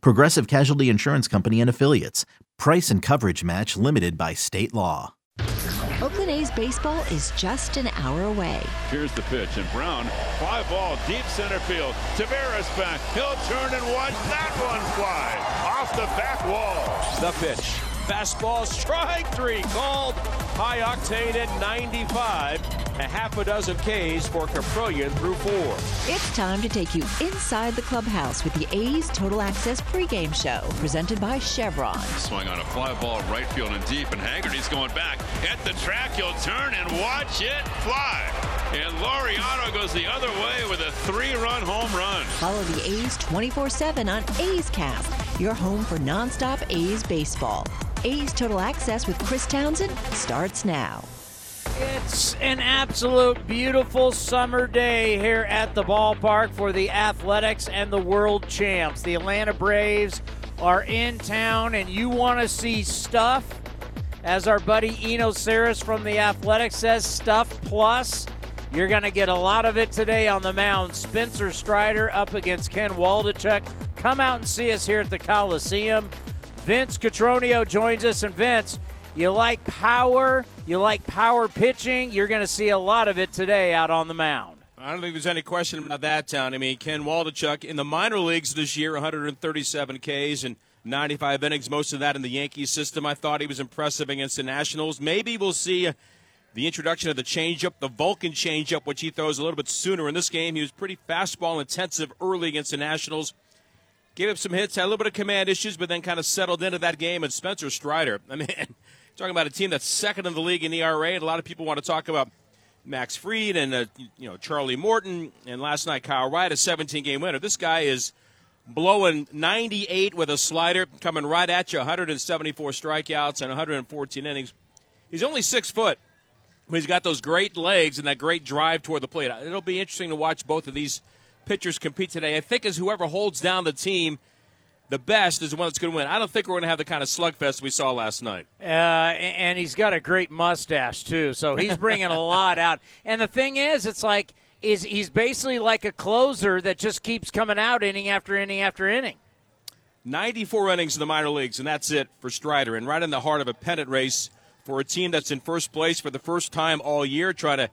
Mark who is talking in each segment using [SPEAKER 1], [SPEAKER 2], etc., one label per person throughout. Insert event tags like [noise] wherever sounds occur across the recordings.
[SPEAKER 1] Progressive Casualty Insurance Company and Affiliates. Price and coverage match limited by state law.
[SPEAKER 2] Oakland A's baseball is just an hour away.
[SPEAKER 3] Here's the pitch, and Brown, fly ball, deep center field. Tavares back. He'll turn and watch that one fly off the back wall.
[SPEAKER 4] The pitch. Fastball, strike three, called high octane at 95. A half a dozen Ks for Kaprielian through four.
[SPEAKER 2] It's time to take you inside the clubhouse with the A's Total Access pregame show, presented by Chevron.
[SPEAKER 3] Swung on a fly ball right field and deep, and Haggerty's going back at the track. He'll turn and watch it fly. And Laureano goes the other way with a three-run home run.
[SPEAKER 2] Follow the A's 24-7 on A's Cast, your home for nonstop A's baseball. A's Total Access with Chris Townsend starts now.
[SPEAKER 5] It's an absolute beautiful summer day here at the ballpark for the Athletics and the World Champs. The Atlanta Braves are in town, and you want to see stuff. As our buddy Eno Sarris from the Athletics says, stuff plus. You're going to get a lot of it today on the mound. Spencer Strider up against Ken Waldichuk. Come out and see us here at the Coliseum. Vince Cotroneo joins us, and Vince, you like power, you like power pitching. You're going to see a lot of it today out on the mound.
[SPEAKER 4] I don't think there's any question about that, Town. I mean, Ken Waldichuk in the minor leagues this year, 137 Ks and 95 innings, most of that in the Yankees system. I thought he was impressive against the Nationals. Maybe we'll see uh, the introduction of the changeup, the Vulcan changeup, which he throws a little bit sooner in this game. He was pretty fastball intensive early against the Nationals. Gave up some hits, had a little bit of command issues, but then kind of settled into that game. And Spencer Strider, [laughs] I mean, talking about a team that's second in the league in ERA, and a lot of people want to talk about Max Fried and uh, you know Charlie Morton, and last night Kyle Wright, a 17-game winner. This guy is blowing 98 with a slider, coming right at you, 174 strikeouts and 114 innings. He's only six foot, but he's got those great legs and that great drive toward the plate. It'll be interesting to watch both of these pitchers compete today. I think as whoever holds down the team the best is the one that's going to win. I don't think we're going to have the kind of slugfest we saw last night.
[SPEAKER 5] Uh, and he's got a great mustache too, so he's bringing a lot out. And the thing is, it's like is he's basically like a closer that just keeps coming out inning after inning after inning.
[SPEAKER 4] 94 innings in the minor leagues, and that's it for Strider. And right in the heart of a pennant race for a team that's in first place for the first time all year, trying to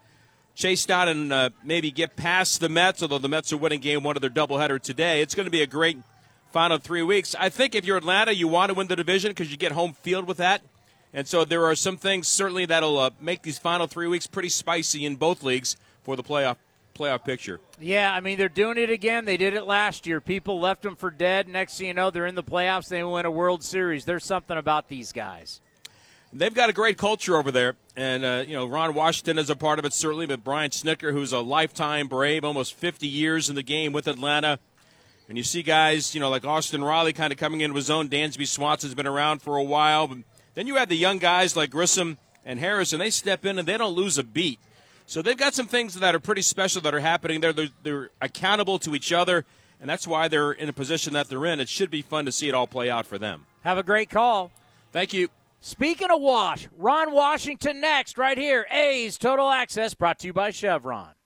[SPEAKER 4] chase down and uh, maybe get past the Mets, although the Mets are winning game one of their doubleheader today. It's going to be a great final three weeks. I think if you're Atlanta, you want to win the division because you get home field with that. And so there are some things certainly that'll uh, make these final three weeks pretty spicy in both leagues for the playoff playoff picture.
[SPEAKER 5] Yeah, I mean they're doing it again. They did it last year. People left them for dead. Next thing you know, they're in the playoffs. They win a World Series. There's something about these guys.
[SPEAKER 4] They've got a great culture over there, and uh, you know Ron Washington is a part of it certainly. But Brian Snitker, who's a lifetime Brave, almost 50 years in the game with Atlanta, and you see guys, you know, like Austin Riley kind of coming into his own. Dansby Swanson's been around for a while. But then you have the young guys like Grissom and Harris, and they step in and they don't lose a beat. So they've got some things that are pretty special that are happening there. They're, they're accountable to each other, and that's why they're in a position that they're in. It should be fun to see it all play out for them.
[SPEAKER 5] Have a great call.
[SPEAKER 4] Thank you.
[SPEAKER 5] Speaking of Wash, Ron Washington next, right here. A's Total Access brought to you by Chevron.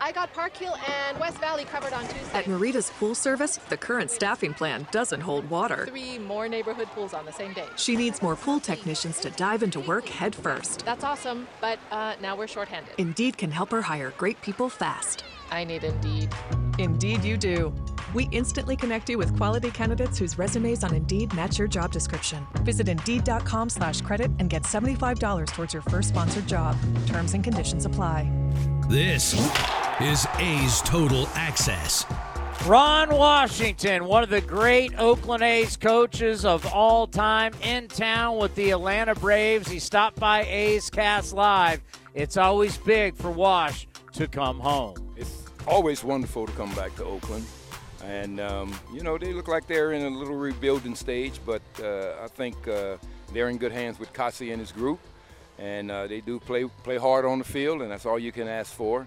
[SPEAKER 6] I got Park Hill and West Valley covered on Tuesday.
[SPEAKER 7] At Marita's Pool Service, the current staffing plan doesn't hold water.
[SPEAKER 6] Three more neighborhood pools on the same day.
[SPEAKER 7] She needs more pool technicians to dive into work head first.
[SPEAKER 6] That's awesome, but uh, now we're shorthanded.
[SPEAKER 7] Indeed can help her hire great people fast.
[SPEAKER 6] I need Indeed.
[SPEAKER 7] Indeed, you do. We instantly connect you with quality candidates whose resumes on Indeed match your job description. Visit Indeed.com slash credit and get $75 towards your first sponsored job. Terms and conditions apply.
[SPEAKER 8] This is A's Total Access.
[SPEAKER 5] Ron Washington, one of the great Oakland A's coaches of all time, in town with the Atlanta Braves. He stopped by A's Cast Live. It's always big for Wash to come home.
[SPEAKER 9] It's always wonderful to come back to Oakland. And, um, you know, they look like they're in a little rebuilding stage, but uh, I think uh, they're in good hands with Kotsay and his group. And uh, they do play, play hard on the field, and that's all you can ask for.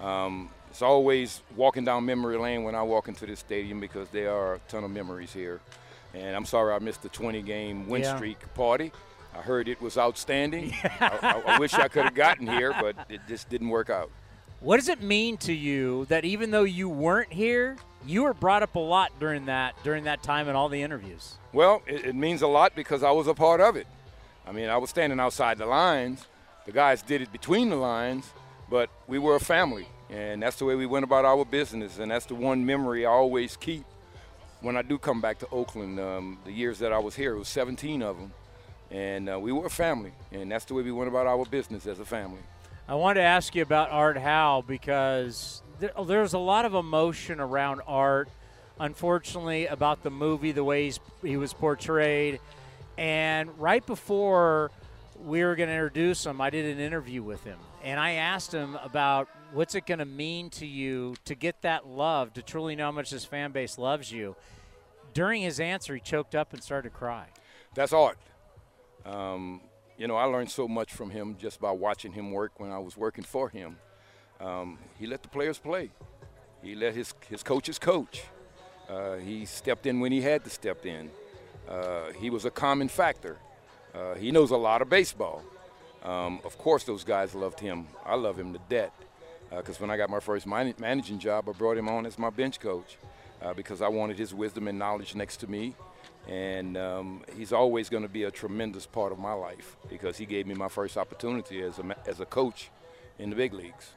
[SPEAKER 9] Um, it's always walking down memory lane when I walk into this stadium because there are a ton of memories here. And I'm sorry I missed the 20 game win
[SPEAKER 5] Yeah.
[SPEAKER 9] streak party. I heard it was outstanding. [laughs] I, I- wish I could have gotten here, but it just didn't work out.
[SPEAKER 5] What does it mean to you that even though you weren't here, you were brought up a lot during that during that time in all the interviews?
[SPEAKER 9] Well, it, it means a lot because I was a part of it. I mean, I was standing outside the lines. The guys did it between the lines, but we were a family, and that's the way we went about our business. And that's the one memory I always keep when I do come back to Oakland. Um, the years that I was here, it was 17 of them, and uh, we were a family, and that's the way we went about our business as a family.
[SPEAKER 5] I wanted to ask you about Art Howe because there, there's a lot of emotion around Art, unfortunately, about the movie, the way he was portrayed. And right before we were going to introduce him, I did an interview with him. And I asked him about what's it going to mean to you to get that love, to truly know how much this fan base loves you. During his answer, he choked up and started to cry.
[SPEAKER 9] That's art. Um, you know, I learned so much from him just by watching him work when I was working for him. Um, he let the players play. He let his, his coaches coach. Uh, he stepped in when he had to step in. Uh, he was a common factor. Uh, he knows a lot of baseball. Um, of course, those guys loved him. I love him to death. Because when I got my first man- managing job, I brought him on as my bench coach uh, because I wanted his wisdom and knowledge next to me. And um, he's always going to be a tremendous part of my life because he gave me my first opportunity as a, as a coach in the big leagues.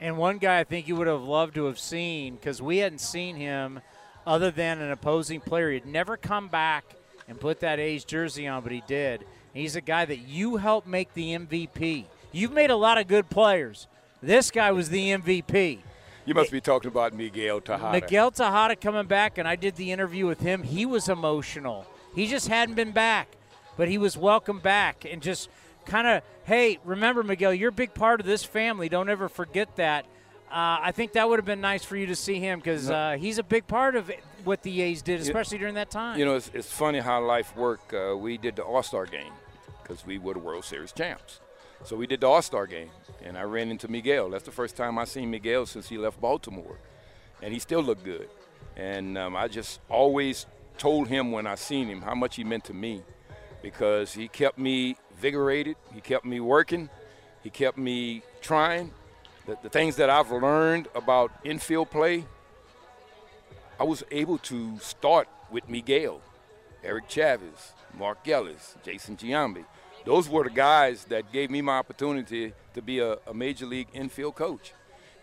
[SPEAKER 5] And one guy I think you would have loved to have seen because we hadn't seen him other than an opposing player. He'd never come back and put that A's jersey on, but he did. He's a guy that you helped make the MVP. You've made a lot of good players. This guy was the MVP.
[SPEAKER 9] You must be talking about Miguel Tejada.
[SPEAKER 5] Miguel Tejada coming back, and I did the interview with him. He was emotional. He just hadn't been back, but he was welcome back and just kind of, hey, remember, Miguel, you're a big part of this family. Don't ever forget that. Uh, I think that would have been nice for you to see him because uh, he's a big part of what the A's did, especially during that time.
[SPEAKER 9] You know, it's, it's funny how life worked. Uh, we did the All Star game because we were the World Series champs. So we did the All Star game, and I ran into Miguel. That's the first time I seen Miguel since he left Baltimore, and he still looked good. And um, I just always told him when I seen him how much he meant to me, because he kept me vigorated, he kept me working, he kept me trying. The, the things that I've learned about infield play, I was able to start with Miguel, Eric Chavez, Mark Ellis, Jason Giambi. Those were the guys that gave me my opportunity to be a, a major league infield coach.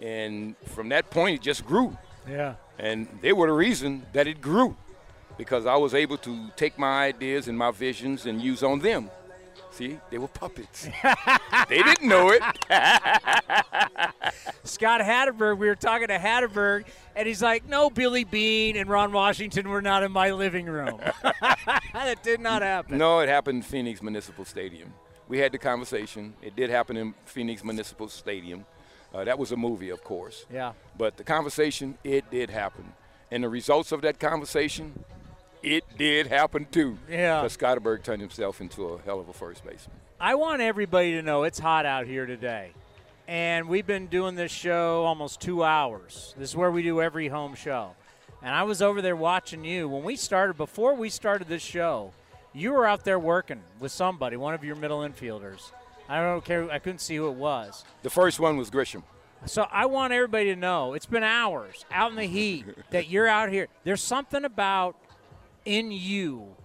[SPEAKER 9] And from that point, it just grew.
[SPEAKER 5] Yeah.
[SPEAKER 9] And they were the reason that it grew because I was able to take my ideas and my visions and use on them. See, they were puppets. [laughs] they didn't know it. [laughs]
[SPEAKER 5] Scott Hatteberg. We were talking to Hatteberg, and he's like, "No, Billy Beane and Ron Washington were not in my living room." [laughs] that did not happen.
[SPEAKER 9] No, it happened in Phoenix Municipal Stadium. We had the conversation. It did happen in Phoenix Municipal Stadium. Uh, that was a movie, of course.
[SPEAKER 5] Yeah.
[SPEAKER 9] But the conversation, it did happen. And the results of that conversation, it did happen too.
[SPEAKER 5] Yeah.
[SPEAKER 9] Because Scotterberg turned himself into a hell of a first baseman.
[SPEAKER 5] I want everybody to know it's hot out here today. And we've been doing this show almost two hours. This is where we do every home show. And I was over there watching you. When we started, before we started this show, you were out there working with somebody, one of your middle infielders. I don't care. I couldn't see who it was.
[SPEAKER 9] The first one was Grissom.
[SPEAKER 5] So I want everybody to know it's been hours out in the heat [laughs] that you're out here. There's something about in you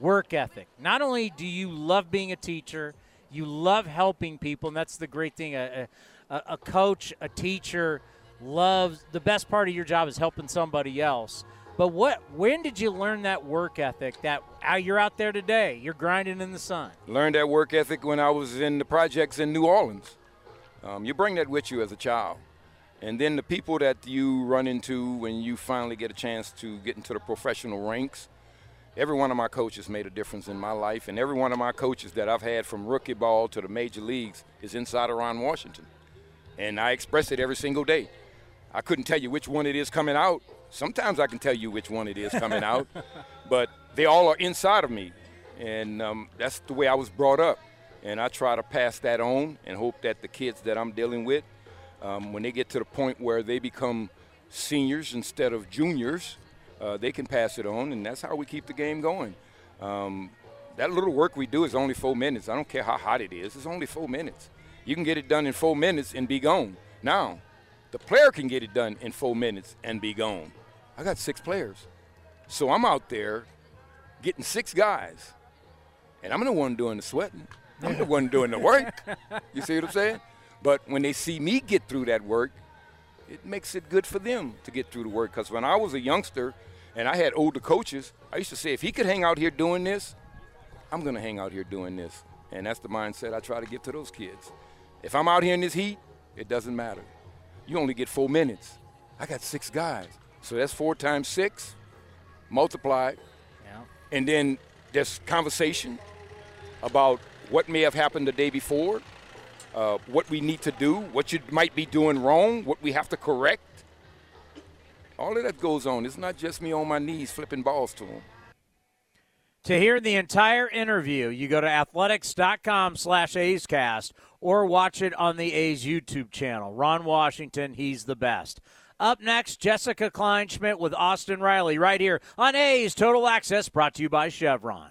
[SPEAKER 5] work ethic. Not only do you love being a teacher, you love helping people, and that's the great thing. A, a, a coach, a teacher loves the best part of your job is helping somebody else. But what? When did you learn that work ethic? That uh, you're out there today, you're grinding in the sun.
[SPEAKER 9] Learned that work ethic when I was in the projects in New Orleans. Um, you bring that with you as a child. And then the people that you run into when you finally get a chance to get into the professional ranks, every one of my coaches made a difference in my life. And every one of my coaches that I've had from rookie ball to the major leagues is inside of Ron Washington. And I express it every single day. I couldn't tell you which one it is coming out. Sometimes I can tell you which one it is coming out, [laughs] but they all are inside of me. And um, that's the way I was brought up. And I try to pass that on and hope that the kids that I'm dealing with, um, when they get to the point where they become seniors instead of juniors, uh, they can pass it on, and that's how we keep the game going. Um, that little work we do is only four minutes. I don't care how hot it is, it's only four minutes. You can get it done in four minutes and be gone. Now, the player can get it done in four minutes and be gone. I got six players. So I'm out there getting six guys, and I'm the one doing the sweating. I'm the [laughs] one doing the work. You see what I'm saying? But when they see me get through that work, it makes it good for them to get through the work. Because when I was a youngster and I had older coaches, I used to say, if he could hang out here doing this, I'm going to hang out here doing this. And that's the mindset I try to give to those kids. If I'm out here in this heat, it doesn't matter. You only get four minutes. I got six guys. So that's four times six, multiplied.
[SPEAKER 5] Yeah.
[SPEAKER 9] And then there's conversation about what may have happened the day before, uh, what we need to do, what you might be doing wrong, what we have to correct. All of that goes on. It's not just me on my knees flipping balls to him.
[SPEAKER 5] To hear the entire interview, you go to athletics.com slash A'scast or watch it on the A's YouTube channel. Ron Washington, he's the best. Up next, Jessica Kleinschmidt with Austin Riley right here on A's Total Access, brought to you by Chevron.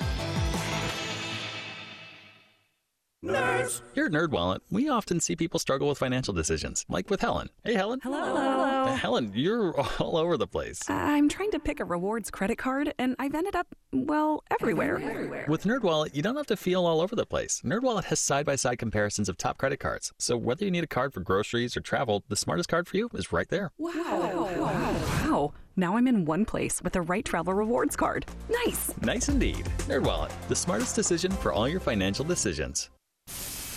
[SPEAKER 10] Nerd
[SPEAKER 11] Answers. Here at NerdWallet, we often see people struggle with financial decisions, like with Helen. Hey, Helen.
[SPEAKER 12] Hello. Hello.
[SPEAKER 11] Helen, you're all over the place.
[SPEAKER 12] I'm trying to pick a rewards credit card, and I've ended up, well, everywhere. everywhere.
[SPEAKER 11] With NerdWallet, you don't have to feel all over the place. NerdWallet has side-by-side comparisons of top credit cards. So whether you need a card for groceries or travel, the smartest card for you is right there.
[SPEAKER 12] Wow. Wow. wow. Now I'm in one place with the right travel rewards card. Nice.
[SPEAKER 11] Nice indeed. NerdWallet, the smartest decision for all your financial decisions.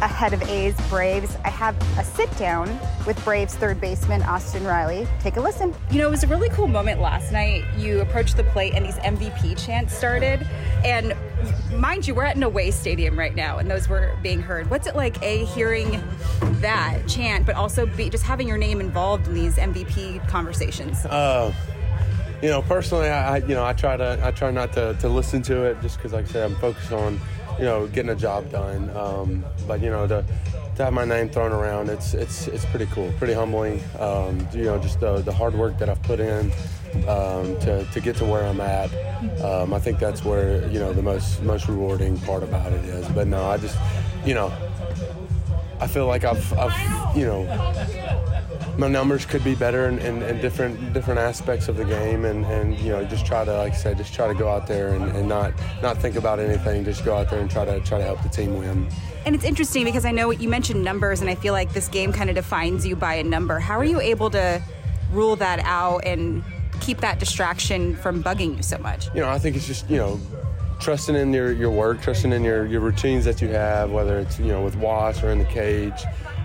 [SPEAKER 13] ahead of A's Braves. I have a sit down with Braves third baseman Austin Riley. Take a listen.
[SPEAKER 14] You know, it was a really cool moment last night. You approached the plate and these MVP chants started. And mind you, we're at an away stadium right now, and those were being heard. What's it like, A, hearing that chant, but also B, just having your name involved in these MVP conversations?
[SPEAKER 15] Uh, you know, personally, I, you know, I try to, I try not to, to listen to it just because, like I said, I'm focused on you know, getting a job done. Um, but you know, to, to have my name thrown around, it's it's it's pretty cool, pretty humbling. Um, you know, just the, the hard work that I've put in um, to, to get to where I'm at. Um, I think that's where you know the most most rewarding part about it is. But no, I just you know, I feel like I've I've you know my numbers could be better in, in, in, different different aspects of the game and, and you know just try to like I said just try to go out there and, and not not think about anything just go out there and try to try to help the team win.
[SPEAKER 14] And it's interesting because I know you mentioned numbers and I feel like this game kind of defines you by a number. How are you able to rule that out and keep that distraction from bugging you so much?
[SPEAKER 15] You know, I think it's just, you know, trusting in your, your work, trusting in your, your routines that you have, whether it's, you know, with Watts or in the cage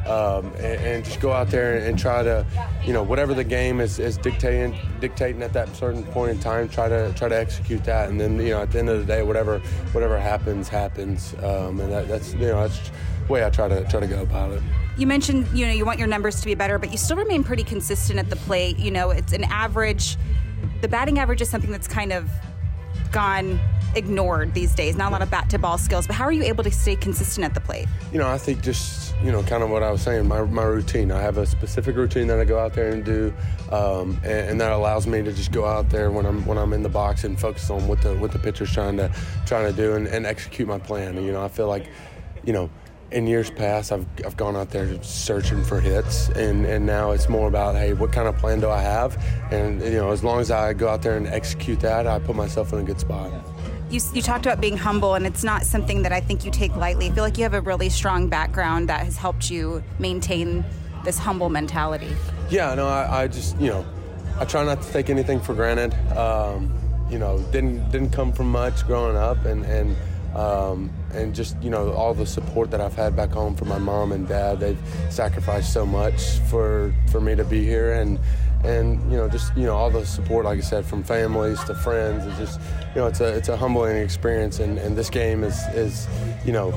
[SPEAKER 15] um, and, and, just go out there and, try to, you know, whatever the game is, is dictating dictating at that certain point in time, try to try to execute that, and then you know at the end of the day, whatever whatever happens happens, um, and that, that's you know that's the way I try to try to go about it.
[SPEAKER 14] You mentioned you know you want your numbers to be better, but you still remain pretty consistent at the plate. You know, it's an average. The batting average is something that's kind of gone ignored these days. Not a lot of bat to ball skills, but how are you able to stay consistent at the plate?
[SPEAKER 15] You know, I think just, you know, kind of what I was saying, my, my routine. I have a specific routine that I go out there and do, um, and, and, that allows me to just go out there when I'm when I'm in the box and focus on what the what the pitcher's trying to trying to do and, and execute my plan. And, you know, I feel like, you know, in years past, I've, I've gone out there searching for hits, and, and now it's more about, hey, what kind of plan do I have? And, you know, as long as I go out there and execute that, I put myself in a good spot.
[SPEAKER 14] You, you talked about being humble, and it's not something that I think you take lightly. I feel like you have a really strong background that has helped you maintain this humble mentality.
[SPEAKER 15] Yeah, no, I, I just, you know, I try not to take anything for granted. Um, you know, didn't didn't come from much growing up, and and um, and just you know all the support that I've had back home from my mom and dad. They've sacrificed so much for for me to be here, and and you know just you know all the support, like I said, from families to friends. It's just you know it's a it's a humbling experience, and, and this game is is you know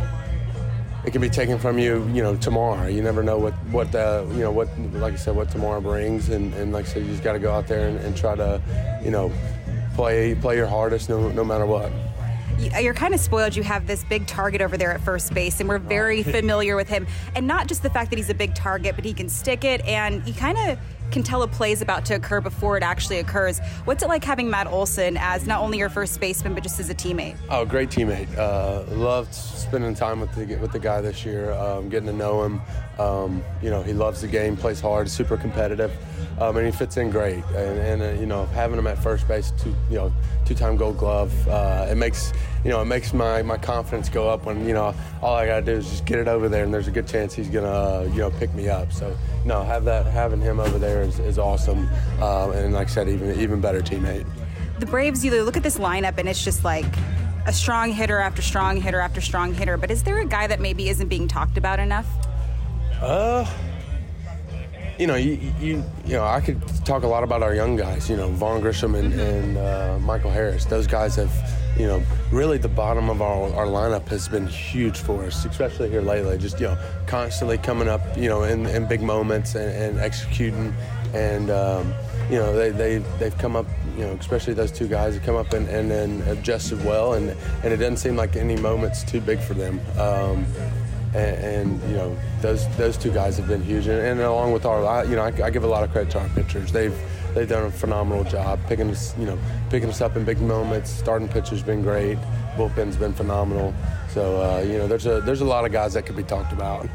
[SPEAKER 15] it can be taken from you, you know, tomorrow. You never know what what the, you know what like I said what tomorrow brings, and, and like I said, you just got to go out there and, and, try to, you know, play play your hardest no no matter what
[SPEAKER 14] you're kind of spoiled. You have this big target over there at first base, and we're very [laughs] familiar with him. And not just the fact that he's a big target, but he can stick it, and he kind of can tell a play is about to occur before it actually occurs. What's it like having Matt Olson as not only your first baseman, but just as a teammate?
[SPEAKER 15] Oh, great teammate. Uh, loved spending time with the with the guy this year, um, getting to know him. Um, you know, he loves the game, plays hard, super competitive, um, and he fits in great. And, and uh, you know, having him at first base, two you know, two-time Gold Glove, uh, it makes you know, it makes my, my confidence go up when, you know, all I got to do is just get it over there and there's a good chance he's going to, uh, you know, pick me up. So, no, have that, having him over there is, is awesome. Uh, and like I said, even, even better teammate.
[SPEAKER 14] The Braves, you look at this lineup and it's just like a strong hitter after strong hitter after strong hitter. But is there a guy that maybe isn't being talked about enough?
[SPEAKER 15] Uh, you know, you, you, you know, I could talk a lot about our young guys. You know, Vaughn Grissom and, and uh, Michael Harris. Those guys have, you know, really the bottom of our, our lineup has been huge for us, especially here lately. Just, you know, constantly coming up, you know, in, in big moments and, and executing. And, um, you know, they, they, they've come up, you know, especially those two guys have come up and, and, and adjusted well. And, and it doesn't seem like any moment's too big for them. Um, and, and, you know those those two guys have been huge, and, and along with our, you know, I, I, give a lot of credit to our pitchers. They've they've done a phenomenal job picking us, you know, picking us up in big moments. Starting pitcher's been great, bullpen's been phenomenal. So uh, you know, there's a there's a lot of guys that could be talked about.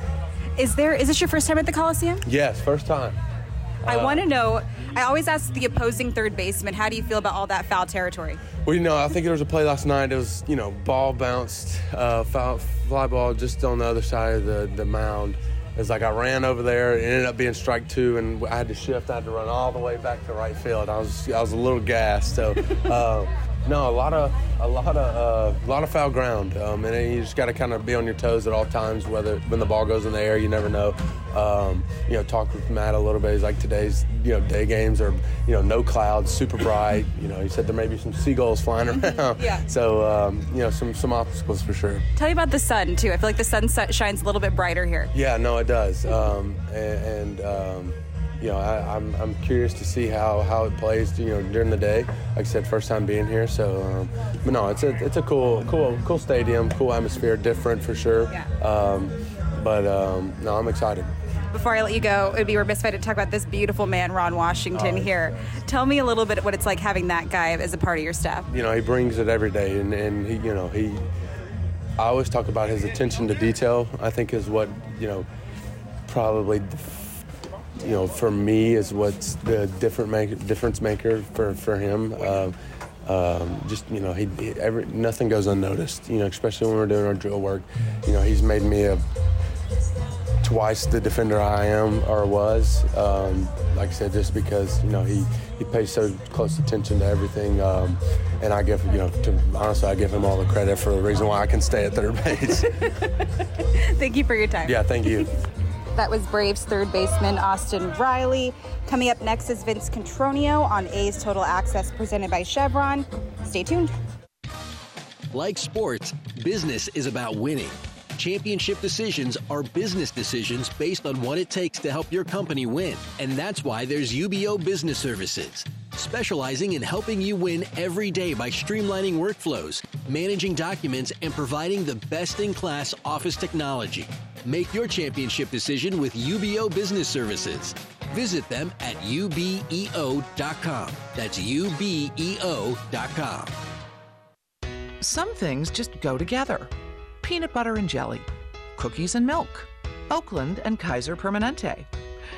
[SPEAKER 14] Is there is this your first time at the Coliseum?
[SPEAKER 15] Yes, first time.
[SPEAKER 14] I uh, want to know. I always ask the opposing third baseman, how do you feel about all that foul territory?
[SPEAKER 15] Well, you know, I think there was a play last night. It was, you know, ball bounced, uh, foul, fly ball just on the other side of the, the mound. It's like I ran over there. It ended up being strike two, and I had to shift. I had to run all the way back to right field. I was I was a little gassed. So, [laughs] uh, no, a lot of a lot of uh, a lot of foul ground, um, and you just got to kind of be on your toes at all times. Whether when the ball goes in the air, you never know. Um, you know, talk with Matt a little bit. He's like today's you know day games are you know no clouds, super bright. You know, he said there may be some seagulls flying around.
[SPEAKER 14] yeah.
[SPEAKER 15] So um, you know some some obstacles for sure.
[SPEAKER 14] Tell me about the sun too. I feel like the sun shines a little bit brighter here.
[SPEAKER 15] Yeah, no, it does. Um, and, and um, you know, I, am I'm, I'm curious to see how, how it plays, you know, during the day. Like I said, first time being here, so um, but no, it's a it's a cool cool cool stadium, cool atmosphere, different for sure.
[SPEAKER 14] Yeah.
[SPEAKER 15] Um, but um, no, I'm excited.
[SPEAKER 14] Before I let you go, it'd be remiss if I didn't talk about this beautiful man, Ron Washington, here. Tell me a little bit what it's like having that guy as a part of your staff.
[SPEAKER 15] You know, he brings it every day, and, and he, you know, he. I always talk about his attention to detail. I think is what you know, probably you know, for me is what's the different make, difference maker for for him. Uh, um, just you know, he, he every, nothing goes unnoticed. You know, especially when we're doing our drill work. You know, he's made me a twice the defender I am or was. Um, like I said, just because you know he he pays so close attention to everything, um, and I give you know to, honestly I give him all the credit for the reason why I can stay at third base. [laughs]
[SPEAKER 14] thank you for your time.
[SPEAKER 15] Yeah, thank you. [laughs]
[SPEAKER 13] That was Braves third baseman Austin Riley. Coming up next is Vince Cotroneo on A's Total Access presented by Chevron. Stay tuned.
[SPEAKER 8] Like sports, business is about winning. Championship decisions are business decisions based on what it takes to help your company win. And that's why there's UBEO Business Services, specializing in helping you win every day by streamlining workflows, managing documents, and providing the best in class office technology. Make your championship decision with UBEO Business Services. Visit them at ubeo.com. That's ubeo.com.
[SPEAKER 16] Some things just go together peanut butter and jelly, cookies and milk, Oakland and Kaiser Permanente.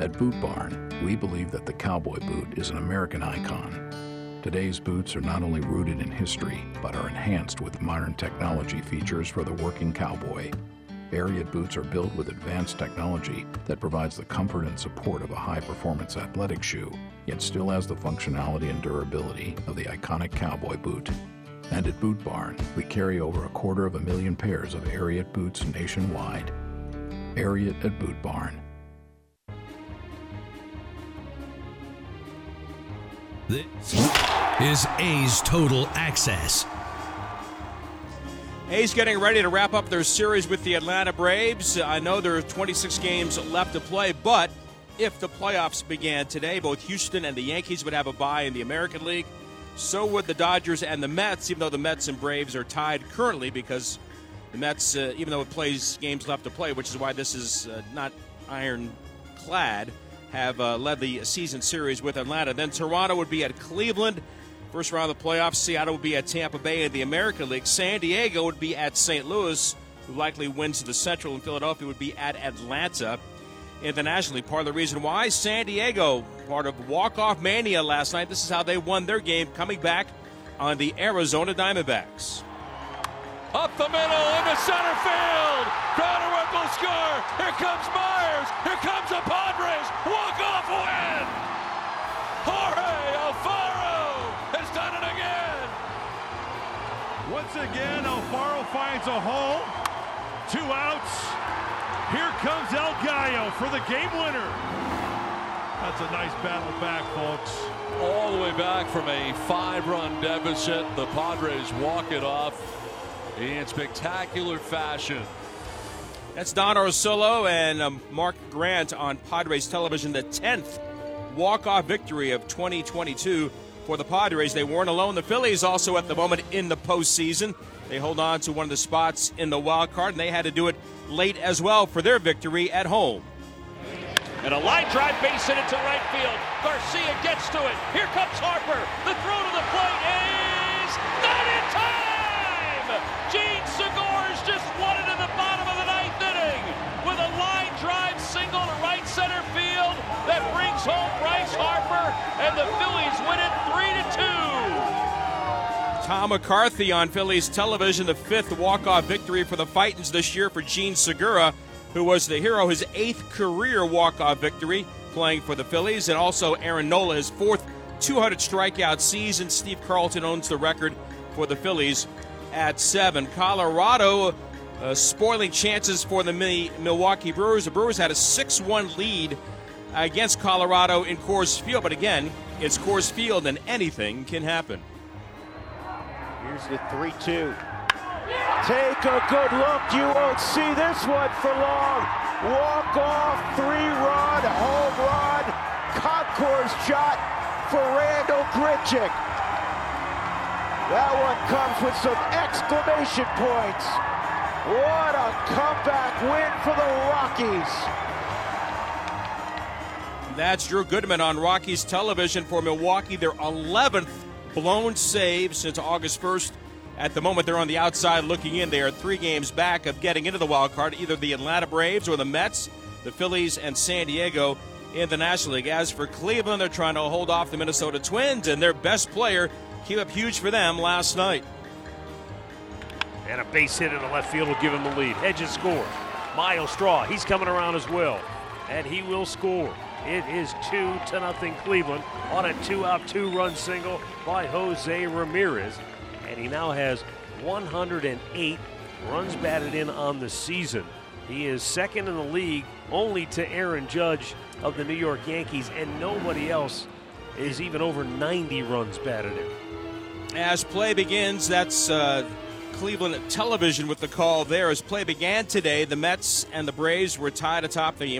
[SPEAKER 17] At Boot Barn, we believe that the cowboy boot is an American icon. Today's boots are not only rooted in history, but are enhanced with modern technology features for the working cowboy. Ariat boots are built with advanced technology that provides the comfort and support of a high performance athletic shoe, yet still has the functionality and durability of the iconic cowboy boot. And at Boot Barn, we carry over a quarter of a million pairs of Ariat boots nationwide. Ariat at Boot Barn.
[SPEAKER 8] This is A's Total Access.
[SPEAKER 4] A's getting ready to wrap up their series with the Atlanta Braves. I know there are 26 games left to play, but if the playoffs began today, both Houston and the Yankees would have a bye in the American League. So would the Dodgers and the Mets, even though the Mets and Braves are tied currently because the Mets, uh, even though it plays games left to play, which is why this is uh, not iron clad have uh, led the season series with Atlanta. Then Toronto would be at Cleveland. First round of the playoffs, Seattle would be at Tampa Bay in the American League. San Diego would be at St. Louis, who likely wins the Central, and Philadelphia would be at Atlanta internationally. Part of the reason why San Diego, part of walk-off mania last night. This is how they won their game, coming back on the Arizona Diamondbacks.
[SPEAKER 18] Up the middle into center field. Cronenworth will score. Here comes Myers. Here comes the Padres. Walk-off win. Jorge Alfaro has done it again.
[SPEAKER 19] Once again, Alfaro finds a hole. Two outs. Here comes El Gallo for the game winner. That's a nice battle back, folks.
[SPEAKER 18] All the way back from a five-run deficit, the Padres walk it off in spectacular fashion.
[SPEAKER 4] That's Don Orsillo and um, Mark Grant on Padres television, the 10th walk-off victory of 2022 for the Padres. They weren't alone. The Phillies also at the moment in the postseason. They hold on to one of the spots in the wild card, and they had to do it late as well for their victory at home.
[SPEAKER 18] And a line drive base hit into right field. Garcia gets to it. Here comes Harper. The throw to the plate is and the Phillies win it three to two.
[SPEAKER 4] Tom McCarthy on Phillies television, the fifth walk-off victory for the Fightins this year for Jean Segura, who was the hero, his eighth career walk-off victory playing for the Phillies, and also Aaron Nola, his fourth 200 strikeout season. Steve Carlton owns the record for the Phillies at seven. Colorado uh, spoiling chances for the Milwaukee Brewers. The Brewers had a 6-1 lead against Colorado in Coors Field, but again, it's Coors Field and anything can happen.
[SPEAKER 20] Here's the 3 2. Take a good look. You won't see this one for long. Walk off, three run, home run, Concourse shot for Randall Grichuk. That one comes with some exclamation points. What a comeback win for the Rockies.
[SPEAKER 4] That's Drew Goodman on Rockies television for Milwaukee, their 11th blown save since August 1st. At the moment, they're on the outside looking in. They are three games back of getting into the wild card, either the Atlanta Braves or the Mets, the Phillies, and San Diego in the National League. As for Cleveland, they're trying to hold off the Minnesota Twins, and their best player came up huge for them last night.
[SPEAKER 21] And a base hit in the left field will give him the lead. Hedges scores. Myles Straw, he's coming around as well, and he will score. It is two to nothing Cleveland on a two-out, two-run single by Jose Ramirez, and he now has 108 runs batted in on the season. He is second in the league, only to Aaron Judge of the New York Yankees, and nobody else is even over 90 runs batted in.
[SPEAKER 4] As play begins, that's uh, Cleveland television with the call there. As play began today, the Mets and the Braves were tied atop the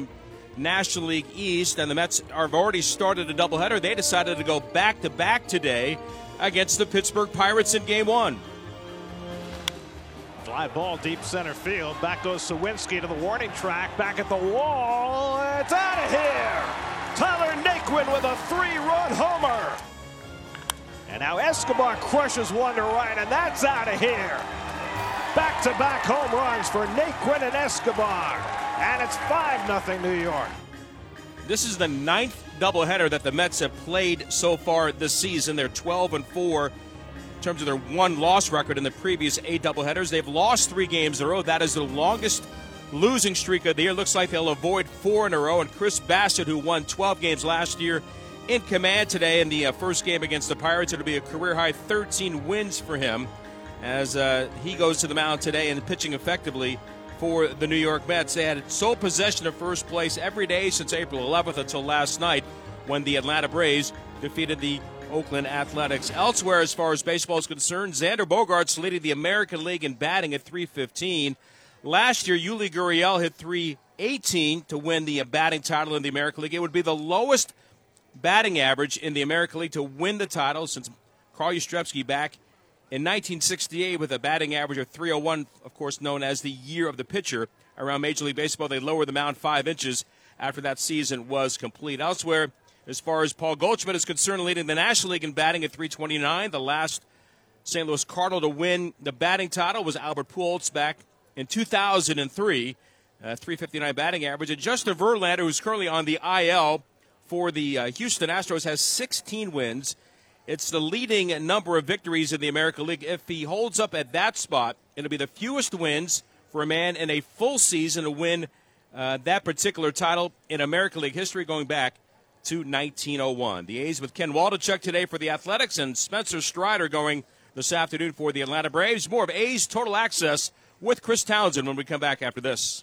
[SPEAKER 4] National League East, and the Mets have already started a doubleheader. They decided to go back to back today against the Pittsburgh Pirates in Game One.
[SPEAKER 20] Fly ball deep center field. Back goes Suwinski to the warning track. Back at the wall. It's out of here. Tyler Naquin with a three-run homer. And now Escobar crushes one to right, and that's out of here. Back-to-back home runs for Naquin and Escobar. And it's 5-0 New York.
[SPEAKER 4] This is the ninth doubleheader that the Mets have played so far this season. They're 12 and 4 in terms of their one loss record in the previous eight doubleheaders. They've lost three games in a row. That is the longest losing streak of the year. Looks like they'll avoid four in a row. And Chris Bassitt, who won 12 games last year, in command today in the uh, first game against the Pirates. It'll be a career high 13 wins for him as uh, he goes to the mound today and pitching effectively for the New York Mets. They had sole possession of first place every day since April 11th until last night when the Atlanta Braves defeated the Oakland Athletics. Elsewhere, as far as baseball is concerned, Xander Bogaerts leading the American League in batting at 315. Last year, Yuli Gurriel hit 318 to win the batting title in the American League. It would be the lowest batting average in the American League to win the title since Carl Yastrzemski back in 1968 with a batting average of 301, of course, known as the year of the pitcher. Around Major League Baseball, they lowered the mound five inches after that season was complete. Elsewhere, as far as Paul Goldschmidt is concerned, leading the National League in batting at 329. The last St. Louis Cardinal to win the batting title was Albert Pujols back in 2003. Uh, 359 batting average. And Justin Verlander, who's currently on the IL for the uh, Houston Astros, has 16 wins. It's the leading number of victories in the American League. If he holds up at that spot, it'll be the fewest wins for a man in a full season to win uh, that particular title in American League history going back to 1901. The A's with Ken Waldichuk today for the Athletics and Spencer Strider going this afternoon for the Atlanta Braves. More of A's Total Access with Chris Townsend when we come back after this.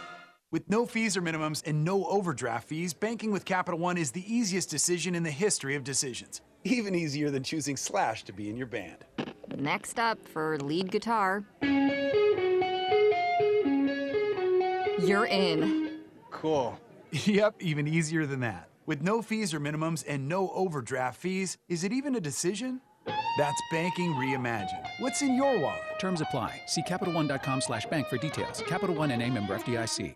[SPEAKER 22] With no fees or minimums and no overdraft fees, banking with Capital One is the easiest decision in the history of decisions.
[SPEAKER 23] Even easier than choosing Slash to be in your band.
[SPEAKER 24] Next up for lead guitar. You're in.
[SPEAKER 23] Cool. [laughs]
[SPEAKER 22] Yep, even easier than that. With no fees or minimums and no overdraft fees, is it even a decision? That's banking reimagined. What's in your wallet?
[SPEAKER 25] Terms apply. See CapitalOne.com slash bank for details. Capital One and a member FDIC.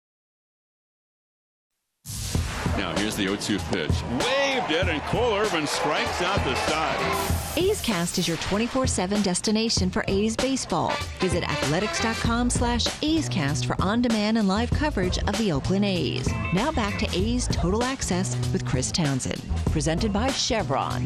[SPEAKER 3] Now the 0-2 pitch. Waved it, and Cole Irvin strikes out the side.
[SPEAKER 2] A's Cast is your 24-7 destination for A's baseball. Visit athletics.com slash A's Cast for on-demand and live coverage of the Oakland A's. Now back to A's Total Access with Chris Townsend. Presented by Chevron.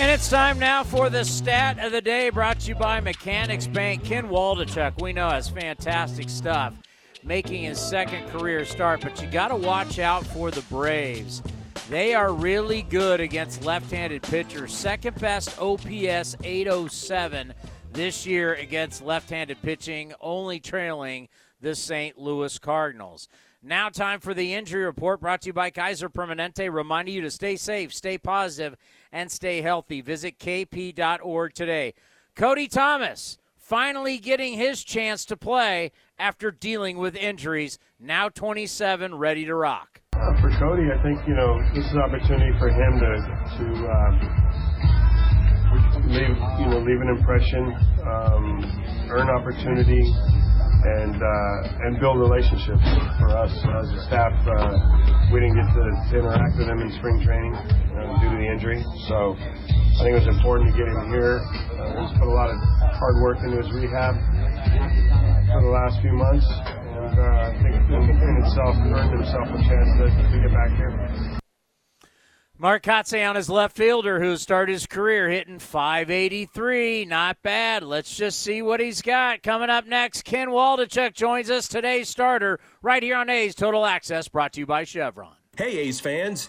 [SPEAKER 5] And it's time now for the stat of the day brought to you by Mechanics Bank. Ken Waldichuk, we know, has fantastic stuff making his second career start, but you got to watch out for the Braves. They are really good against left handed pitchers. Second best OPS 807 this year against left handed pitching, only trailing the St. Louis Cardinals. Now, time for the injury report brought to you by Kaiser Permanente, reminding you to stay safe, stay positive, and stay healthy. Visit kp.org today. Cody Thomas finally getting his chance to play after dealing with injuries. Now 27, ready to rock.
[SPEAKER 26] For Cody, I think you know this is an opportunity for him to to um, leave you know leave an impression, um, earn opportunity, and uh, and build relationships. For us as a staff, uh, we didn't get to, interact with him in spring training uh, due to the injury, so I think it was important to get him here. Uh, he's put a lot of hard work into his rehab for the last few months, and uh, I think in, in itself earned himself a chance to, to get back here.
[SPEAKER 5] Mark Kotsay on his left fielder who started his career hitting 583. Not bad. Let's just see what he's got. Coming up next, Ken Waldichuk joins us, today's starter, right here on A's Total Access, brought to you by Chevron.
[SPEAKER 27] Hey, A's fans.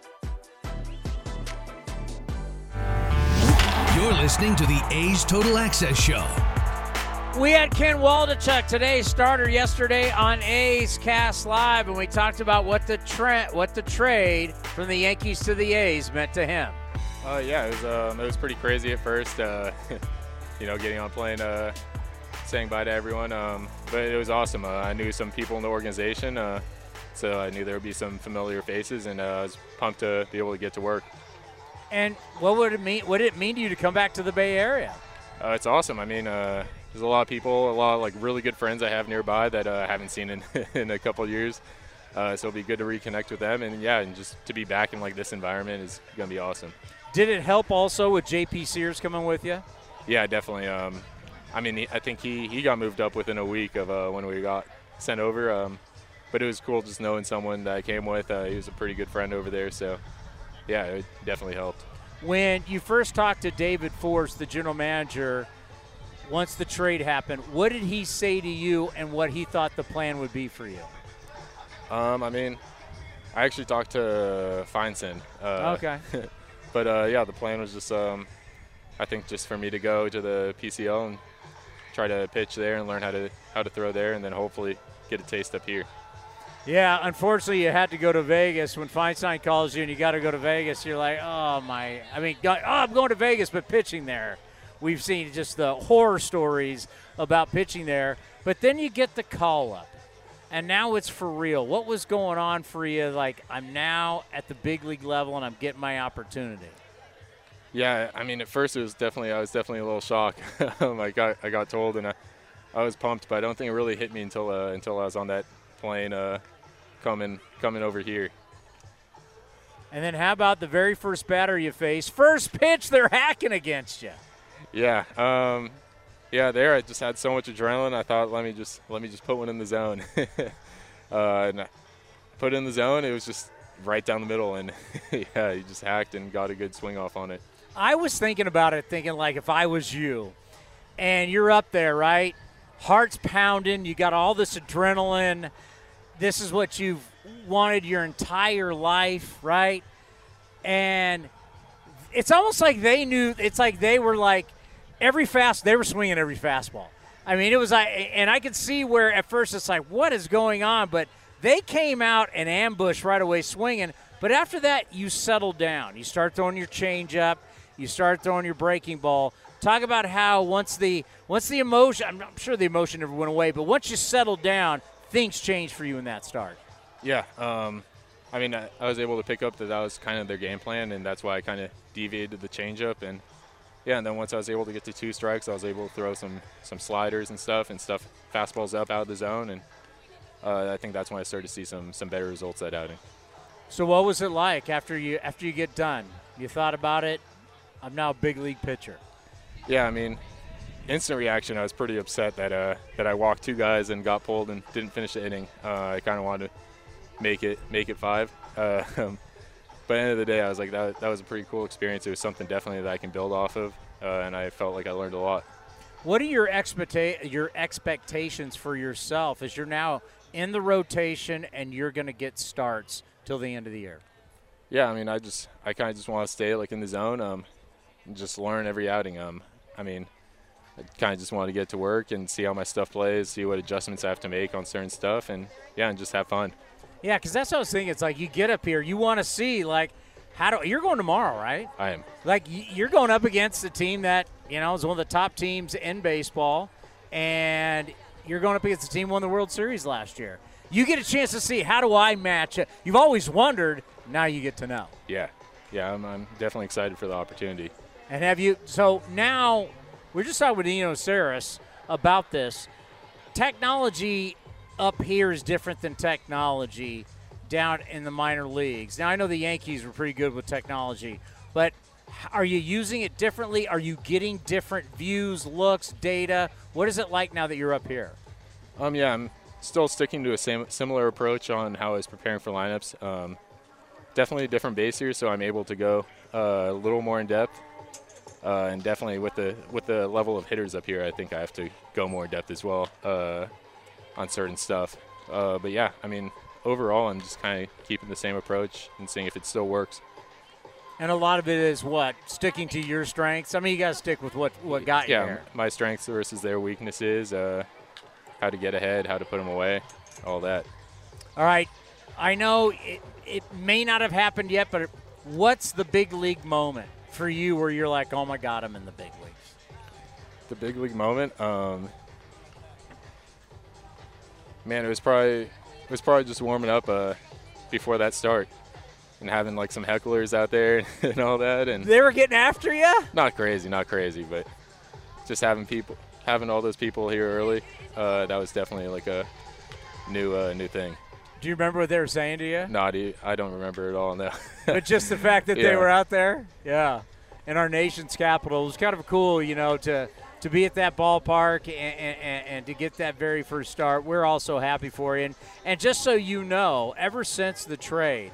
[SPEAKER 28] You're listening to the A's Total Access Show.
[SPEAKER 5] We had Ken Waldichuk today, starter yesterday on A's Cast Live, and we talked about what the tra- what the trade from the Yankees to the A's meant to him.
[SPEAKER 29] Uh, yeah, it was um, it was pretty crazy at first. Uh, [laughs] you know, getting on plane, uh, saying bye to everyone. Um, but it was awesome. Uh, I knew some people in the organization, uh, so I knew there would be some familiar faces, and uh, I was pumped to be able to get to work.
[SPEAKER 5] And what would it mean? What did it mean to you to come back to the Bay Area?
[SPEAKER 29] Uh, it's awesome. I mean, uh, there's a lot of people, a lot of like really good friends I have nearby that uh, I haven't seen in, [laughs] in a couple years. Uh, so it'll be good to reconnect with them, and yeah, and just to be back in like this environment is gonna be awesome.
[SPEAKER 5] Did it help also with JP Sears coming with you?
[SPEAKER 29] Yeah, definitely. Um, I mean, I think he, he got moved up within a week of uh, when we got sent over. Um, but it was cool just knowing someone that I came with. Uh, he was a pretty good friend over there, so yeah, it definitely helped.
[SPEAKER 5] When you first talked to David Forst, the general manager, once the trade happened, what did he say to you and what he thought the plan would be for you?
[SPEAKER 29] Um, I mean, I actually talked to Feinstein. Uh,
[SPEAKER 5] Okay. [laughs]
[SPEAKER 29] but uh, yeah, the plan was just, um, I think, just for me to go to the PCL and try to pitch there and learn how to how to throw there, and then hopefully get a taste up here.
[SPEAKER 5] Yeah, unfortunately, you had to go to Vegas. When Feinstein calls you and you got to go to Vegas, you're like, oh, my. I mean, oh, I'm going to Vegas, but pitching there. We've seen just the horror stories about pitching there. But then you get the call up, and now it's for real. What was going on for you? Like, I'm now at the big league level and I'm getting my opportunity.
[SPEAKER 29] Yeah, I mean, at first it was definitely I was definitely a little shocked. [laughs] like I got I got told and I, I was pumped, but I don't think it really hit me until uh, until I was on that plane uh, coming coming over here.
[SPEAKER 5] And then how about the very first batter you face? First pitch, they're hacking against you.
[SPEAKER 29] Yeah, um, yeah. There, I just had so much adrenaline. I thought, let me just let me just put one in the zone. [laughs] uh, put it in the zone. It was just right down the middle, and [laughs] yeah, he just hacked and got a good swing off on it.
[SPEAKER 5] I was thinking about it, thinking like if I was you, and you're up there, right? Heart's pounding. You got all this adrenaline. This is what you've wanted your entire life, right? And it's almost like they knew. It's like they were like every fast. They were swinging every fastball. I mean, it was like, and I could see where at first it's like, what is going on? But they came out and ambushed right away, swinging. But after that, you settle down. You start throwing your changeup. You start throwing your breaking ball. Talk about how once the once the emotion, I'm, I'm sure the emotion never went away, but once you settled down, things changed for you in that start.
[SPEAKER 29] Yeah, um, I mean, I, I was able to pick up that that was kind of their game plan, and that's why I kind of deviated the changeup. And yeah, and then once I was able to get to two strikes, I was able to throw some some sliders and stuff and stuff fastballs up out of the zone, and uh, I think that's when I started to see some some better results that outing.
[SPEAKER 5] So what was it like after you after you get done? You thought about it. I'm now a big league pitcher.
[SPEAKER 29] Yeah, I mean, instant reaction. I was pretty upset that uh, that I walked two guys and got pulled and didn't finish the inning. Uh, I kind of wanted to make it make it five. Uh, [laughs] um, but at the end of the day, I was like that. That was a pretty cool experience. It was something definitely that I can build off of, uh, and I felt like I learned a lot.
[SPEAKER 5] What are your expecta- your expectations for yourself as you're now in the rotation and you're going to get starts till the end of the year?
[SPEAKER 29] Yeah, I mean, I just I kind of just want to stay like in the zone, um, and just learn every outing. Um, I mean, I kind of just wanted to get to work and see how my stuff plays, see what adjustments I have to make on certain stuff, and yeah, and just have fun.
[SPEAKER 5] Yeah, because that's what I was thinking. It's like you get up here, you want to see like How do you're going tomorrow, right?
[SPEAKER 29] I am.
[SPEAKER 5] Like you're going up against a team that you know is one of the top teams in baseball, and you're going up against a team won the World Series last year. You get a chance to see how do I match it. You've always wondered. Now you get to know.
[SPEAKER 29] Yeah, yeah, I'm, I'm definitely excited for the opportunity.
[SPEAKER 5] And have you? So now we're just talking with Eno Sarris about this. Technology up here is different than technology down in the minor leagues. Now I know the Yankees were pretty good with technology, but are you using it differently? Are you getting different views, looks, data? What is it like now that you're up here?
[SPEAKER 29] Um, yeah, I'm still sticking to a similar approach on how I was preparing for lineups. Um, definitely a different base here, so I'm able to go uh, a little more in depth. Uh, and definitely with the with the level of hitters up here, I think I have to go more in depth as well uh, on certain stuff. Uh, but yeah, I mean, overall, I'm just kind of keeping the same approach and seeing if it still works.
[SPEAKER 5] And a lot of it is what sticking to your strengths. I mean, you got to stick with what what got
[SPEAKER 29] yeah,
[SPEAKER 5] you here.
[SPEAKER 29] my strengths versus their weaknesses, uh, how to get ahead, how to put them away, all that.
[SPEAKER 5] All right, I know it, it may not have happened yet, but what's the big league moment for you where you're like, oh my God, I'm in the big leagues?
[SPEAKER 29] The big league moment, um, man, it was probably it was probably just warming up uh, before that start and having like some hecklers out there [laughs] and all that, and
[SPEAKER 5] They were getting after you?
[SPEAKER 29] not crazy, not crazy, but just having people, having all those people here early, uh, that was definitely like a new uh, new thing.
[SPEAKER 5] Do you remember what they were saying to you?
[SPEAKER 29] Not, I don't remember at all now.
[SPEAKER 5] but [laughs] just the fact that they were out there, yeah, in our nation's capital, it was kind of cool, you know, to to be at that ballpark and, and, and to get that very first start. We're also happy for you, and and just so you know, ever since the trade,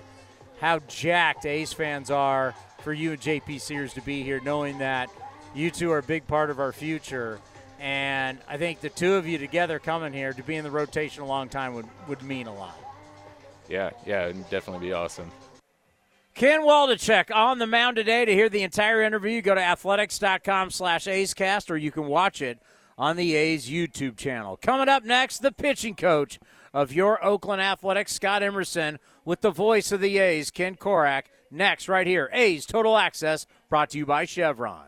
[SPEAKER 5] how jacked A's fans are for you and JP Sears to be here, knowing that you two are a big part of our future. And I think the two of you together coming here to be in the rotation a long time would, would mean a lot.
[SPEAKER 29] Yeah, yeah, it'd definitely be awesome.
[SPEAKER 5] Ken Waldichuk on the mound today. To hear the entire interview, go to athletics.com slash acecast, or you can watch it on the A's YouTube channel. Coming up next, the pitching coach of your Oakland Athletics, Scott Emerson, with the voice of the A's, Ken Korach. Next, right here, A's Total Access, brought to you by Chevron.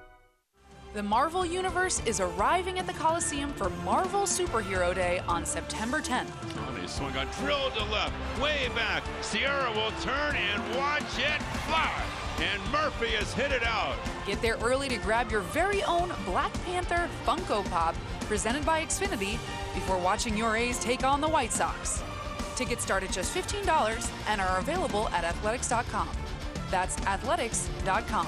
[SPEAKER 27] The Marvel Universe is arriving at the Coliseum for Marvel Superhero Day on September 10th.
[SPEAKER 3] Johnny swung on, drilled to left, way back. Sierra will turn and watch it fly. And Murphy has hit it out.
[SPEAKER 27] Get there early to grab your very own Black Panther Funko Pop presented by Xfinity before watching your A's take on the White Sox. Tickets start at just $15 and are available at athletics.com. That's athletics.com.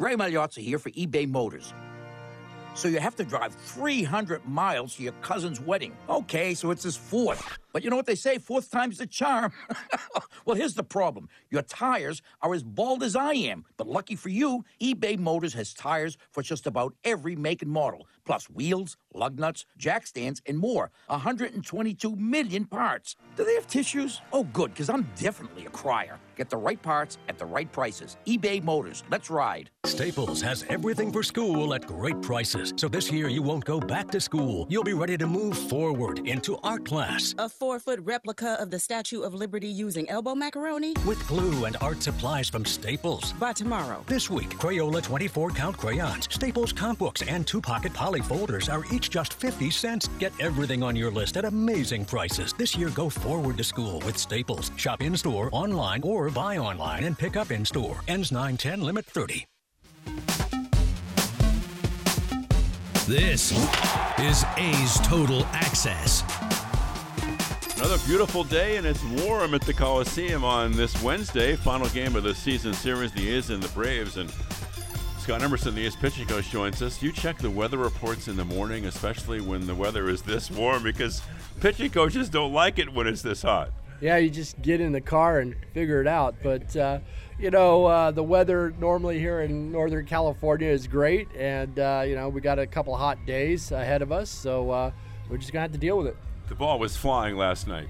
[SPEAKER 30] Ray Magliozzi here for eBay Motors. So you have to drive 300 miles to your cousin's wedding. Okay, so it's his fourth.
[SPEAKER 31] But you know what they say, fourth time's the charm. [laughs] well, here's the problem. Your tires are as bald as I am. But lucky for you, eBay Motors has tires for just about every make and model, plus wheels, lug nuts, jack stands, and more. 122 million parts. Do they have tissues? Oh, good, because I'm definitely a crier. Get the right parts at the right prices. eBay Motors. Let's ride.
[SPEAKER 28] Staples has everything for school at great prices. So this year you won't go back to school. You'll be ready to move forward into art class.
[SPEAKER 32] A four foot replica of the Statue of Liberty using elbow macaroni?
[SPEAKER 28] With glue and art supplies from Staples.
[SPEAKER 32] By tomorrow.
[SPEAKER 28] This week, Crayola 24 count crayons, Staples comp books, and two pocket poly folders are each just 50 cents. Get everything on your list at amazing prices. This year, go forward to school with Staples. Shop in store, online, or buy online and pick up in store. Ends 910, limit 30. This is A's Total Access.
[SPEAKER 3] Another beautiful day, and it's warm at the Coliseum on this Wednesday. Final game of the season series, the A's and the Braves. And Scott Emerson, the A's pitching coach, joins us. You check the weather reports in the morning, especially when the weather is this warm, because pitching coaches don't like it when it's this hot.
[SPEAKER 33] Yeah, you just get in the car and figure it out. But, uh, you know, uh, the weather normally here in Northern California is great. And, uh, you know, we got a couple hot days ahead of us. So uh, we're just going to have to deal with it.
[SPEAKER 3] The ball was flying last night.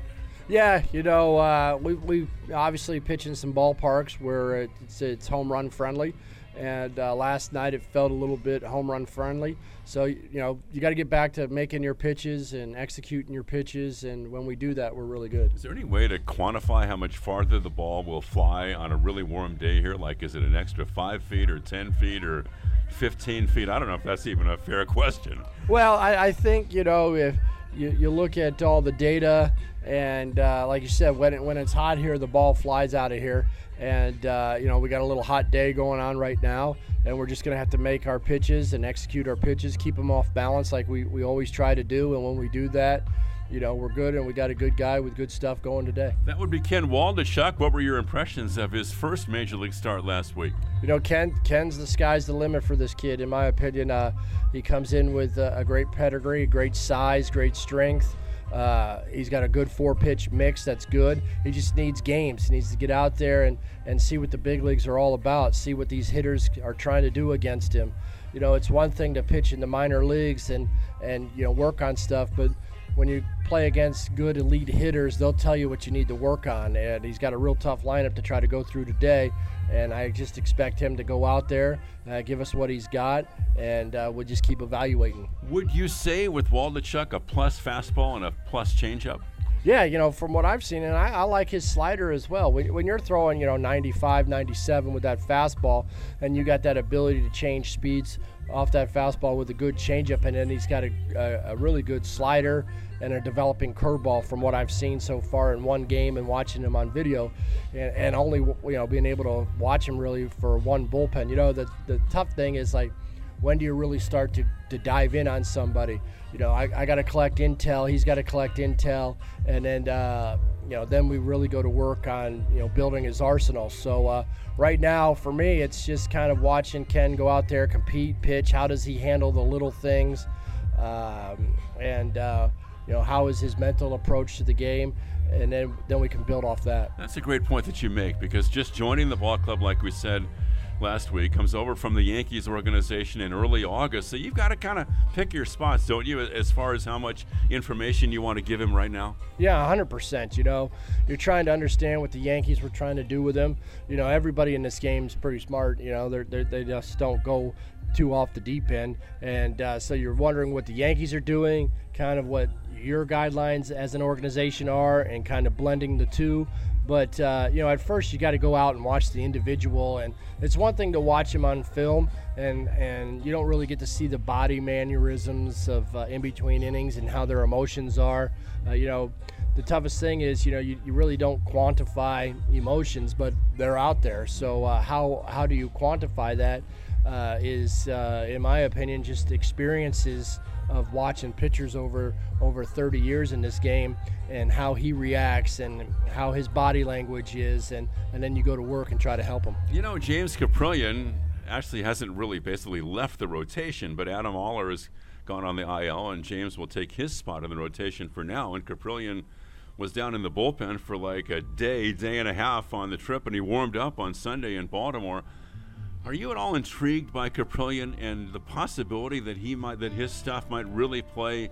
[SPEAKER 33] Yeah, you know, uh, we, we obviously pitch in some ballparks where it's, it's home run friendly. And uh, last night it felt a little bit home run friendly. So, you know, you got to get back to making your pitches and executing your pitches. And when we do that, we're really good.
[SPEAKER 3] Is there any way to quantify how much farther the ball will fly on a really warm day here? Like, is it an extra five feet or 10 feet or 15 feet? I don't know if that's even a fair question.
[SPEAKER 33] Well, I, I think, you know, if you, you look at all the data, and uh, like you said, when, it, when it's hot here, the ball flies out of here. And, uh, you know, we got a little hot day going on right now, and we're just going to have to make our pitches and execute our pitches, keep them off balance like we, we always try to do. And when we do that, you know, we're good, and we got a good guy with good stuff going today.
[SPEAKER 3] That would be Ken Waldichuk. What were your impressions of his first major league start last week?
[SPEAKER 33] You know, Ken Ken's the sky's the limit for this kid, in my opinion. Uh, he comes in with a, a great pedigree, great size, great strength. Uh, he's got a good four pitch mix that's good. He just needs games. He needs to get out there and, and see what the big leagues are all about, see what these hitters are trying to do against him. You know, it's one thing to pitch in the minor leagues and, and you know, work on stuff, but when you play against good elite hitters, they'll tell you what you need to work on. And he's got a real tough lineup to try to go through today. And I just expect him to go out there, uh, give us what he's got, and uh, we'll just keep evaluating.
[SPEAKER 3] Would you say with Waldichuk a plus fastball and a plus changeup?
[SPEAKER 33] Yeah, you know, from what I've seen, and I, I, like his slider as well. When, when, you're throwing, you know, 95, 97 with that fastball, and you got that ability to change speeds off that fastball with a good changeup, and then he's got a, a, a really good slider and a developing curveball from what I've seen so far in one game and watching him on video, and, and only you know being able to watch him really for one bullpen. You know, the the tough thing is like when do you really start to, to dive in on somebody? You know, I, I got to collect intel, he's got to collect intel, and then, uh, you know, then we really go to work on, you know, building his arsenal. So uh, right now, for me, it's just kind of watching Ken go out there, compete, pitch. How does he handle the little things? Um, and, uh, you know, how is his mental approach to the game? And then, then we can build off that.
[SPEAKER 3] That's a great point that you make because just joining the ball club, like we said, last week, comes over from the Yankees organization in early August. So you've got to kind of pick your spots, don't you, as far as how much information you want to give him right now?
[SPEAKER 33] Yeah, 100%. You know, you're trying to understand what the Yankees were trying to do with him. You know, everybody in this game is pretty smart. You know, they're, they're, they just don't go too off the deep end. And uh, so you're wondering what the Yankees are doing, kind of what your guidelines as an organization are, and kind of blending the two. But uh, you know, at first you got to go out and watch the individual, and it's one thing to watch him on film, and and you don't really get to see the body mannerisms of uh, in between innings and how their emotions are. Uh, you know, the toughest thing is you know you, you really don't quantify emotions, but they're out there. So uh, how how do you quantify that? Uh, is uh, in my opinion, just experiences of watching pitchers over over 30 years in this game and how he reacts and how his body language is and and then you go to work and try to help him.
[SPEAKER 3] You know, James Kaprielian actually hasn't really basically left the rotation, but Adam Oller has gone on the IL and James will take his spot in the rotation for now and Kaprielian was down in the bullpen for like a day, day and a half on the trip, and he warmed up on Sunday in Baltimore. Are you at all intrigued by Kaprielian and the possibility that he might, that his stuff might really play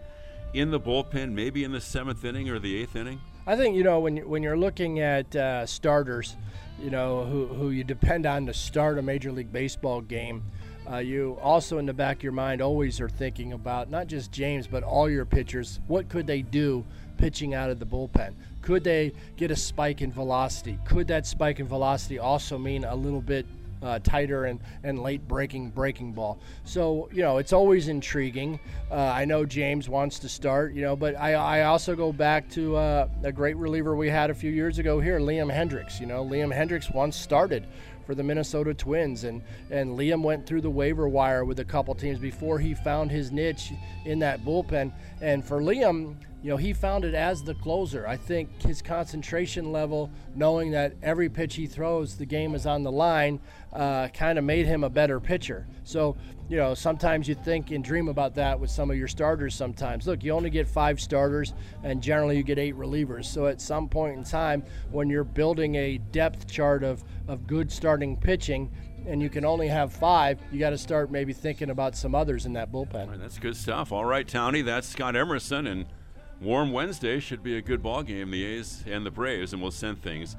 [SPEAKER 3] in the bullpen, maybe in the seventh inning or the eighth inning?
[SPEAKER 33] I think you know when when you're looking at uh, starters, you know who who you depend on to start a major league baseball game. Uh, you also in the back of your mind always are thinking about not just James but all your pitchers. What could they do pitching out of the bullpen? Could they get a spike in velocity? Could that spike in velocity also mean a little bit uh, tighter and, and late breaking breaking ball. So you know it's always intriguing. Uh, I know James wants to start, you know, but I, I also go back to uh, a great reliever we had a few years ago here, Liam Hendriks. You know, Liam Hendriks once started for the Minnesota Twins, and and Liam went through the waiver wire with a couple teams before he found his niche in that bullpen. And for Liam, you know, he found it as the closer. I think his concentration level, knowing that every pitch he throws, the game is on the line, uh, kind of made him a better pitcher. So, you know, sometimes you think and dream about that with some of your starters sometimes. Look, you only get five starters, and generally you get eight relievers. So at some point in time, when you're building a depth chart of, of good starting pitching, and you can only have five, you got to start maybe thinking about some others in that bullpen.
[SPEAKER 3] Right, that's good stuff. All right, Townie, that's Scott Emerson, and Warm Wednesday should be a good ball game, the A's and the Braves, and we'll send things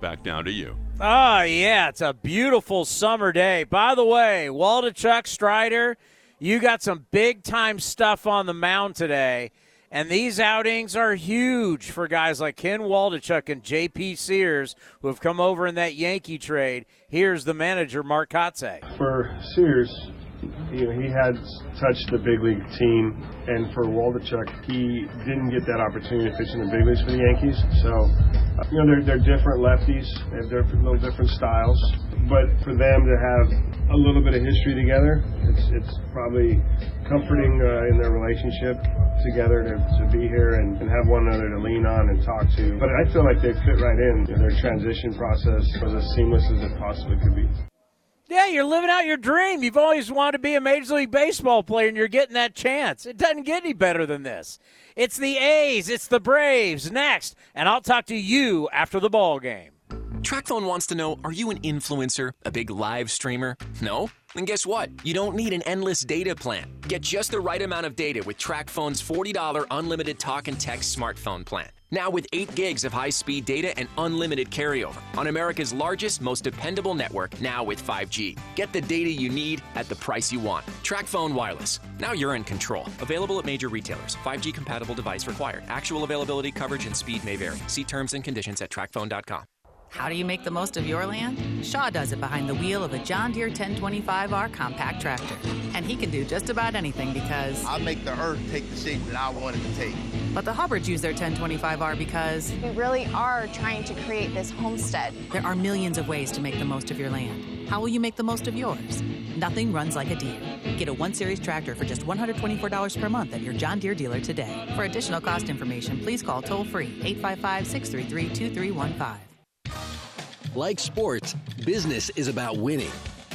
[SPEAKER 3] back down to you.
[SPEAKER 5] Oh, yeah, it's a beautiful summer day. By the way, Waldichuk, Strider, you got some big time stuff on the mound today. And these outings are huge for guys like Ken Waldichuk and J.P. Sears, who have come over in that Yankee trade. Here's the manager, Mark Kotsay.
[SPEAKER 26] For Sears, you know, he had touched the big league team, and for Waldichuk, he didn't get that opportunity to pitch in the big leagues for the Yankees. So, uh, you know, they're, they're different lefties, they have different, little different styles, but for them to have a little bit of history together, it's, it's probably comforting uh, in their relationship together to, to be here and, and have one another to lean on and talk to. But I feel like they fit right in. Their transition process was as seamless as it possibly could be.
[SPEAKER 5] Yeah, you're living out your dream. You've always wanted to be a Major League Baseball player, and you're getting that chance. It doesn't get any better than this. It's the A's, it's the Braves next, and I'll talk to you after the ball game.
[SPEAKER 34] Tracfone wants to know Are you an influencer? A big live streamer? No? Then guess what? You don't need an endless data plan. Get just the right amount of data with Tracfone's $40 unlimited talk and text smartphone plan. Now with 8 gigs of high speed data and unlimited carryover on America's largest, most dependable network, now with 5G. Get the data you need at the price you want. Tracfone Wireless. Now you're in control. Available at major retailers. 5G compatible device required. Actual availability, coverage, and speed may vary. See terms and conditions at tracfone.com.
[SPEAKER 35] How do you make the most of your land? Shaw does it behind the wheel of a John Deere 1025R compact tractor. And he can do just about anything because.
[SPEAKER 36] I make the earth take the shape that I want it to take.
[SPEAKER 35] But the Hubbards use their 1025R because.
[SPEAKER 37] We really are trying to create this homestead.
[SPEAKER 35] There are millions of ways to make the most of your land. How will you make the most of yours? Nothing runs like a Deere. Get a 1 Series tractor for just $124 per month at your John Deere dealer today. For additional cost information, please call toll free 855 633 2315.
[SPEAKER 38] Like sports, business is about winning.